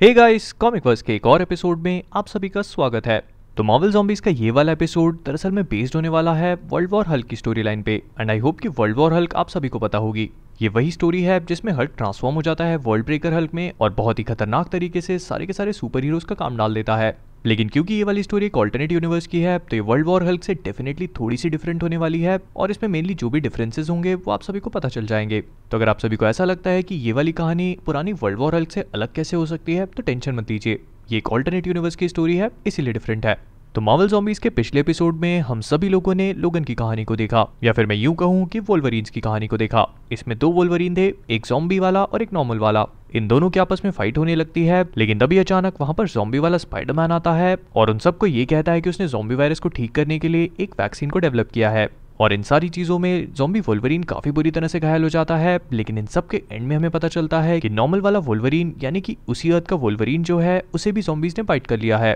Hey guys comic verse के एक और एपिसोड में आप सभी का स्वागत है। तो मॉवल जॉम्बीज का ये वाला एपिसोड दरअसल में बेस्ड होने वाला है वर्ल्ड वॉर हल्क की स्टोरी लाइन पे एंड आई होप कि वर्ल्ड वॉर हल्क आप सभी को पता होगी। ये वही स्टोरी है जिसमें हल्क ट्रांसफॉर्म हो जाता है वर्ल्ड ब्रेकर हल्क में और बहुत ही खतरनाक तरीके से सारे के सारे सुपर हीरोज का काम डाल देता है। लेकिन क्योंकि ये वाली स्टोरी एक ऑल्टरनेट यूनिवर्स की है तो ये वर्ल्ड वॉर हल्क से डेफिनेटली थोड़ी सी डिफरेंट होने वाली है, और इसमें मेनली जो भी डिफरेंसेस होंगे, वो आप सभी को पता चल जाएँगे। तो अगर आप सभी को ऐसा लगता है कि ये वाली कहानी पुरानी वर्ल्ड वॉर हल्क से अलग कैसे हो सकती है तो टेंशन मत दीजिए ये एक ऑल्टरनेट यूनिवर्स की स्टोरी है, इसीलिए डिफरेंट है। तो मार्वल जॉम्बीज के पिछले एपिसोड में हम सभी लोगों ने लोगन की कहानी को देखा, या फिर मैं यूँ कहूँ कि वोल्वरीन्स की कहानी को देखा। इसमें दो वोल्वरीन थे, एक जॉम्बी वाला और एक नॉर्मल वाला। इन दोनों के आपस में फाइट होने लगती है, लेकिन तभी अचानक वहाँ पर जॉम्बी वाला स्पाइडरमैन आता है, और उन सबको ये कहता है कि उसने जॉम्बी वायरस को ठीक करने के लिए एक वैक्सीन को डेवलप किया है। और इन सारी चीज़ों में जॉम्बी वोल्वरीन काफ़ी बुरी तरह से घायल हो जाता है, लेकिन इन सब के एंड में हमें पता चलता है कि नॉर्मल वाला वोल्वरीन यानी कि उसी अर्थ का वोल्वरीन जो है, उसे भी जॉम्बीज ने फाइट कर लिया है।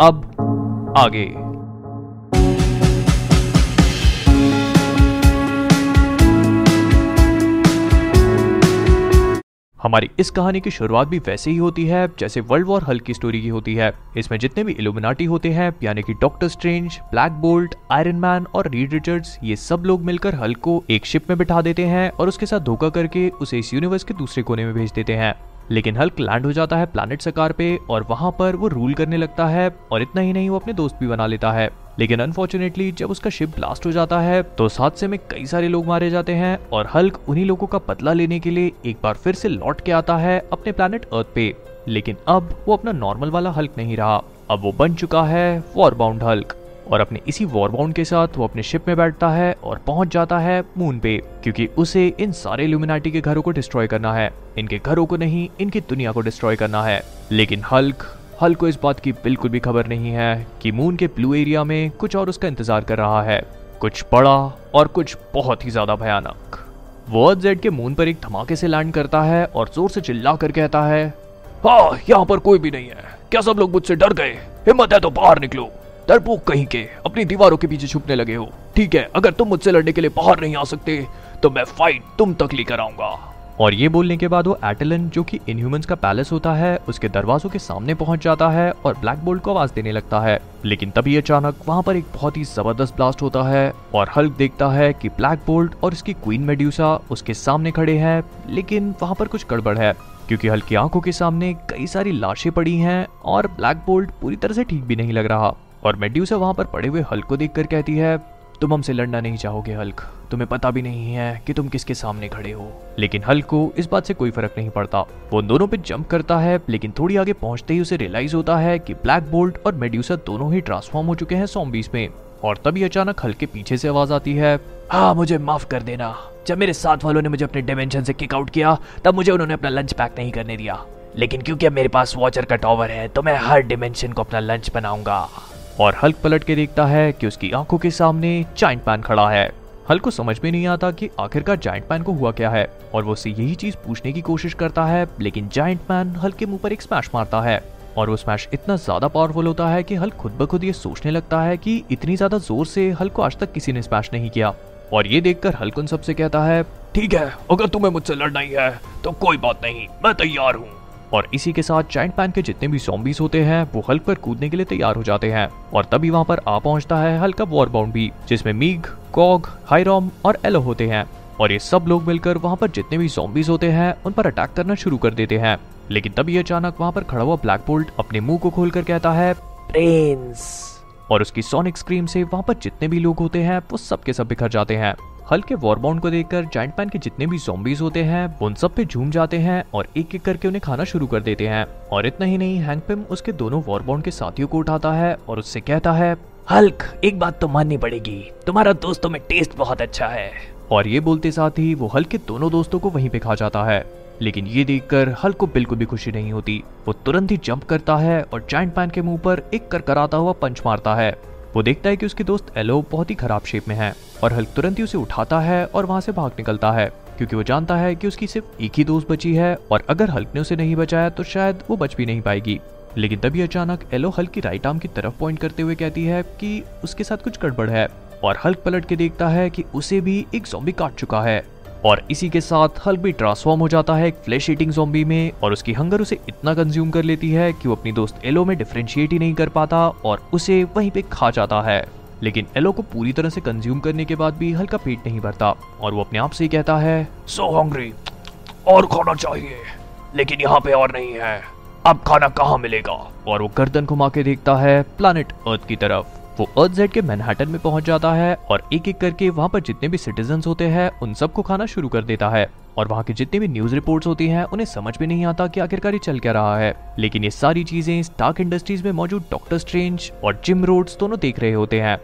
अब आगे। हमारी इस कहानी की शुरुआत भी वैसे ही होती है, जैसे वर्ल्ड वॉर हल्क की स्टोरी की होती है। इसमें जितने भी इल्यूमिनाटी होते हैं, यानी कि doctor Strange, black bolt, iron man और रीड रिचर्ड्स, ये सब लोग मिलकर हल्क को एक शिप में बिठा देते हैं और उसके साथ धोखा करके उसे इस यूनिवर्स के दूसरे कोने में भेज देते हैं। लेकिन हल्क लैंड हो जाता है प्लैनेट सकार पे और वहाँ पर वो रूल करने लगता है और इतना ही नहीं, वो अपने दोस्त भी बना लेता है। लेकिन अनफॉर्चुनेटली जब उसका शिप ब्लास्ट हो जाता है तो उस हादसे में कई सारे लोग मारे जाते हैं और हल्क उन्हीं लोगों का बदला लेने के लिए एक बार फिर से लौट के आता है अपने प्लैनेट अर्थ पे। लेकिन अब वो अपना नॉर्मल वाला हल्क नहीं रहा। अब वो बन चुका है वॉरबाउंड हल्क। और अपने इसी वॉरबाउंड के साथ वो अपने शिप में बैठता है और पहुँच जाता है मून पे, क्योंकि उसे इन सारे ल्यूमिनाटी के घरों को डिस्ट्रॉय करना है। इनके घरों को नहीं, इनकी दुनिया को डिस्ट्रॉय करना है। लेकिन हल्क हल्क को इस बात की बिल्कुल भी खबर नहीं है कि मून के ब्लू एरिया में कुछ और उसका इंतज़ार कर रहा है। कुछ बड़ा और कुछ बहुत ही ज़्यादा भयानक। वो जेड के मून पर एक धमाके से लैंड करता है और ज़ोर से चिल्ला कर कहता है हाँ यहाँ पर कोई भी नहीं है। क्या सब लोग मुझसे डर गए? हिम्मत है तो बाहर निकलो। डरपोक कहीं के, अपनी दीवारों के पीछे छुपने लगे हो। ठीक है, अगर तुम मुझसे लड़ने के लिए बाहर नहीं आ सकते तो मैं फाइट तुम तक लेकर आऊँगा। और ये बोलने के बाद वो एटलन जो कि इनह्यूमंस का पैलेस होता है, उसके दरवाजों के सामने पहुँच जाता है और ब्लैक बोल्ट को आवाज़ देने लगता है। लेकिन तभी अचानक वहाँ पर एक बहुत ही ज़बरदस्त ब्लास्ट होता है और हल्क देखता है कि ब्लैक बोल्ट और उसकी क्वीन मेड्यूसा उसके सामने खड़े हैं, लेकिन वहाँ पर कुछ गड़बड़ है, क्योंकि हल्की आँखों के सामने कई सारी लाशें पड़ी हैं और ब्लैक बोल्ट पूरी तरह से ठीक भी नहीं लग रहा। और मेड्यूसा वहाँ पर पड़े हुए हल्क को देखकर कहती है, तुम हमसे लड़ना नहीं चाहोगे हल्क तुम्हें पता भी नहीं है कि तुम किसके सामने खड़े हो. लेकिन हल्क को इस बात से कोई फ़र्क नहीं पड़ता। वो उन दोनों पे जंप करता है, लेकिन थोड़ी आगे पहुँचते ही उसे रियलाइज़ होता है कि ब्लैक बोल्ट और मेड्यूसा दोनों ही ट्रांसफॉर्म हो चुके हैं सॉम्बीज में। और तभी अचानक हल्के पीछे से आवाज़ आती है हाँ मुझे माफ़ कर देना। जब मेरे साथ वालों ने मुझे अपने डिमेंशन से किक आउट किया, तब मुझे उन्होंने अपना लंच पैक नहीं करने दिया। लेकिन क्योंकि अब मेरे पास वॉचर का टॉवर है तो मैं हर डिमेंशन को अपना लंच बनाऊँगा। और हल्क पलट के देखता है कि उसकी आँखों के सामने जाइंट पैन खड़ा है। हल्क को समझ में नहीं आता कि आखिरकार जाइंट पैन को हुआ क्या है, और वो उससे यही चीज़ पूछने की कोशिश करता है, लेकिन जाइंट पैन हल्क के मुँह पर एक स्मैश मारता है, और वो स्मैश इतना ज़्यादा पावरफुल होता है कि हल्क खुद ब खुद ये सोचने लगता है कि इतनी ज़्यादा ज़ोर से हल्क को आज तक किसी ने स्मैश नहीं किया। और ये देखकर हल्क उन सबसे कहता है, ठीक है, अगर तुम्हें मुझसे लड़ना ही है तो कोई बात नहीं, मैं तैयार हूँ। और इसी के साथ जाइंट पैन के जितने भी सॉम्बीज होते हैं वो हल्क पर कूदने के लिए तैयार हो जाते हैं। और तभी वहाँ पर आ पहुँचता है हल्क का वॉर बाउंड भी जिसमें मीग कॉग हाईरॉम और एलो होते हैं। और ये सब लोग मिलकर वहाँ पर जितने भी जॉम्बीज होते हैं उन पर अटैक करना शुरू कर देते हैं। लेकिन तभी अचानक वहाँ पर खड़ा हुआ ब्लैक बोल्ट अपने मुँह को खोलकर कहता है प्रिंस और उसकी सोनिक स्क्रीम से वहाँ पर जितने भी लोग होते हैं वो सब के सब बिखर जाते हैं। हल्क वॉरबाउंड को देखकर जाइंट पैन के जितने भी जॉम्बीज होते हैं, उन सब पे झूम जाते हैं और एक एक करके उन्हें खाना शुरू कर देते हैं। और इतना ही नहीं हैंक पिम उसके दोनों वॉरबाउंड के साथियों को उठाता है और उससे कहता है, हल्क, एक बात तो माननी पड़ेगी, तुम्हारा दोस्तों में टेस्ट बहुत अच्छा है। और ये बोलते साथ ही वो हल्क के दोनों दोस्तों को वहीं पे खा जाता है। लेकिन ये देखकर हल्क को बिल्कुल भी खुशी नहीं होती। वो तुरंत ही जंप करता है और जाइंट पैन के मुँह पर एक करकराता हुआ पंच मारता है। वो देखता है कि उसके दोस्त एलो बहुत ही खराब शेप में है और हल्क तुरंत ही उसे उठाता है और वहाँ से भाग निकलता है, क्योंकि वो जानता है कि उसकी सिर्फ़ एक ही दोस्त बची है और अगर हल्क ने उसे नहीं बचाया तो शायद वो बच भी नहीं पाएगी। लेकिन तभी अचानक एलो हल्क की राइट आर्म की तरफ़ पॉइंट करते हुए कहती है कि उसके साथ कुछ गड़बड़ है और हल्क पलट के देखता है कि उसे भी एक जॉम्बी काट चुका है। और इसी के साथ हल्क भी ट्रांसफॉर्म हो जाता है एक फ्लैश ईटिंग जोम्बी में और उसकी हंगर उसे इतना कंज्यूम कर लेती है कि वो अपनी दोस्त एलो में डिफ्रेंशिएट ही नहीं कर पाता और उसे वहीं पे खा जाता है। लेकिन एलो को पूरी तरह से कंज्यूम करने के बाद भी हल्का पेट नहीं भरता और वो अपने आप से ही कहता है सो हंग्री और खाना चाहिए, लेकिन यहाँ पे और नहीं है। अब खाना कहाँ मिलेगा? और वो गर्दन घुमा के देखता है प्लानिट अर्थ की तरफ़। वो अर्थ जेड के मैनहट्टन में पहुँच जाता है और एक एक करके वहाँ पर जितने भी सिटीजन होते हैं, उन सबको खाना शुरू कर देता है। और वहाँ की जितनी भी न्यूज़ रिपोर्ट्स होती हैं, उन्हें समझ में नहीं आता कि आखिरकार चल क्या रहा है। लेकिन ये सारी चीज़ें स्टार्क इंडस्ट्रीज़ में मौजूद डॉक्टर स्ट्रेंज और जिम रोड्स दोनों देख रहे होते हैं।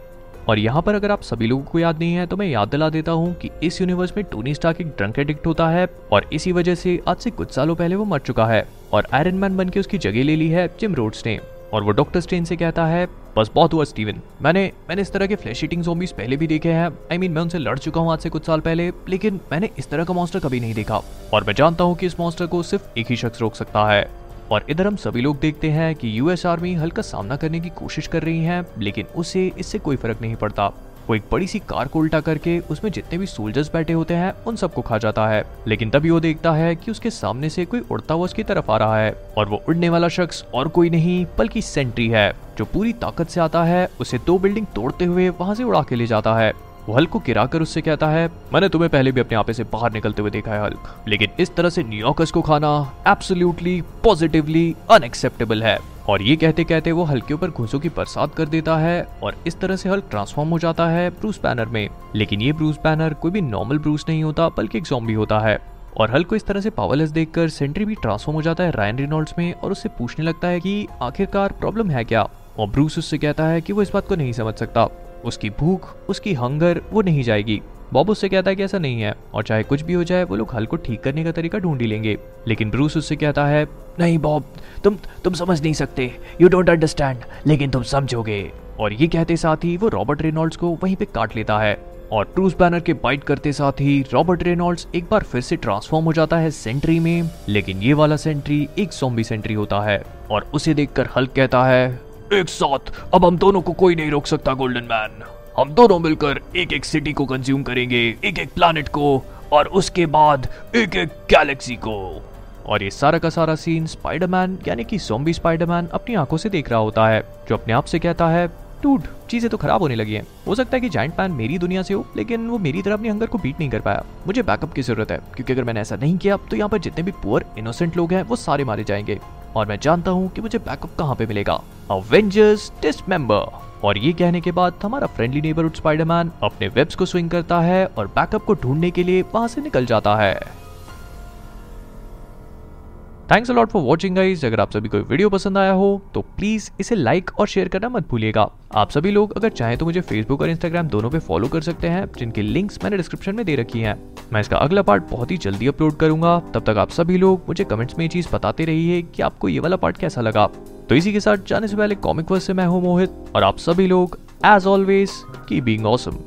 और यहाँ पर अगर आप सभी लोगों को याद नहीं है तो मैं याद दिला देता हूँ कि इस यूनिवर्स में टोनी स्टार्क एक ड्रंक एडिक्ट होता है और इसी वजह से आज से कुछ सालों पहले वो मर चुका है। और आयरन मैन बन के उसकी जगह ले ली है जिम रोड्स ने। और वो डॉक्टर स्ट्रेन से कहता है बस बहुत हुआ स्टीवन। मैंने मैंने इस तरह के फ्लैश ईटिंग जोम्बीज पहले भी देखे हैं। आई I मीन mean, मैं उनसे लड़ चुका हूँ आज से कुछ साल पहले लेकिन मैंने इस तरह का मॉन्स्टर कभी नहीं देखा। और मैं जानता हूँ कि इस मॉन्स्टर को सिर्फ़ एक ही शख्स रोक सकता है। और इधर हम सभी लोग देखते हैं कि यूएस आर्मी हल्का सामना करने की कोशिश कर रही है लेकिन उसे इससे कोई फ़र्क नहीं पड़ता। वो एक बड़ी सी कार को उल्टा करके उसमें जितने भी सोल्जर्स बैठे होते हैं, उन सबको खा जाता है। लेकिन तभी वो देखता है कि उसके सामने से कोई उड़ता हुआ उसकी तरफ़ आ रहा है और वो उड़ने वाला शख्स और कोई नहीं, बल्कि सेंट्री है, जो पूरी ताकत से आता है, उसे दो बिल्डिंग तोड़ते हुए वहाँ से उड़ा के ले जाता है। वो हल्क को गिराकर उससे कहता है, मैंने तुम्हें पहले भी अपने आपे से बाहर निकलते हुए देखा है हल्क, लेकिन इस तरह से न्यूयॉर्कर्स को खाना एब्सोल्युटली पॉजिटिवली अनएक्सेप्टेबल है। और ये कहते कहते वो हल्के ऊपर घुसों की बरसात कर देता है और इस तरह से हल्क ट्रांसफॉर्म हो जाता है ब्रूस बैनर में। लेकिन ये ब्रूस बैनर कोई भी नॉर्मल ब्रूस नहीं होता, बल्कि एक जॉम्बी होता है। और हल्क को इस तरह से पावरलेस देखकर सेंट्री भी ट्रांसफॉर्म हो जाता है रायन रिनोल्ड्स में और उससे पूछने लगता है कि आखिरकार प्रॉब्लम है क्या? और ब्रूस उससे कहता है कि वो इस बात को नहीं समझ सकता। उसकी भूख, उसकी हंगर वो नहीं जाएगी। बॉब उससे कहता है कि ऐसा नहीं है। और चाहे कुछ भी हो जाए, वो लोग हल को ठीक करने का तरीका ढूंढ ही लेंगे। लेकिन ब्रूस उससे कहता है नहीं बॉब तुम तुम समझ नहीं सकते. यू डोंट अंडरस्टैंड लेकिन तुम समझोगे. और ये कहते साथ ही वो रॉबर्ट रेनॉल्ड्स को वहीं पे काट लेता है. और ब्रूस बैनर के बाइट करते साथ ही रॉबर्ट रेनॉल्ड्स एक बार फिर से ट्रांसफॉर्म हो जाता है सेंट्री में. लेकिन ये वाला सेंट्री एक सॉम्बी सेंट्री होता है. और उसे देखकर हल्क कहता है, एक साथ, अब हम दोनों को कोई नहीं रोक सकता गोल्डन मैन हम दोनों मिलकर एक एक सिटी को कंज्यूम करेंगे एक एक प्लानिट को, और उसके बाद एक एक गैलेक्सी को. और ये सारा का सारा सीन स्पाइडरमैन यानी कि जोम्बी स्पाइडरमैन अपनी आँखों से देख रहा होता है, जो अपने आप से कहता है टूट चीज़ें तो खराब होने लगी हैं। हो सकता है कि जाइंट पैन मेरी दुनिया से हो, लेकिन वो मेरी तरह अपनी हंगर को बीट नहीं कर पाया। मुझे बैकअप की ज़रूरत है, क्योंकि अगर मैंने ऐसा नहीं किया तो यहाँ पर जितने भी पुअर इनोसेंट लोग हैं, वो सारे मारे जाएँगे। और मैं जानता हूँ कि मुझे बैकअप कहाँ पे मिलेगा। अवेंजर्स टेस्ट मेंबर और ये कहने के बाद हमारा फ्रेंडली नेबरहुड स्पाइडरमैन अपने वेब्स को स्विंग करता है और बैकअप को ढूँढने के लिए वहाँ से निकल जाता है। Thanks a lot for watching guys अगर आप सभी को वीडियो पसंद आया हो तो प्लीज़ इसे लाइक और शेयर करना मत भूलिएगा। आप सभी लोग अगर चाहें तो मुझे फेसबुक और इंस्टाग्राम दोनों पे फॉलो कर सकते हैं, जिनके लिंक्स मैंने डिस्क्रिप्शन में दे रखी हैं। मैं इसका अगला पार्ट बहुत ही जल्दी अपलोड करूँगा। तब तक आप सभी लोग मुझे कमेंट्स में ये चीज़ बताते रहिए कि आपको ये वाला पार्ट कैसा लगा। तो इसी के साथ जाने से पहले कॉमिक वर्स से मैं हूँ मोहित, और आप सभी लोग as always keep being awesome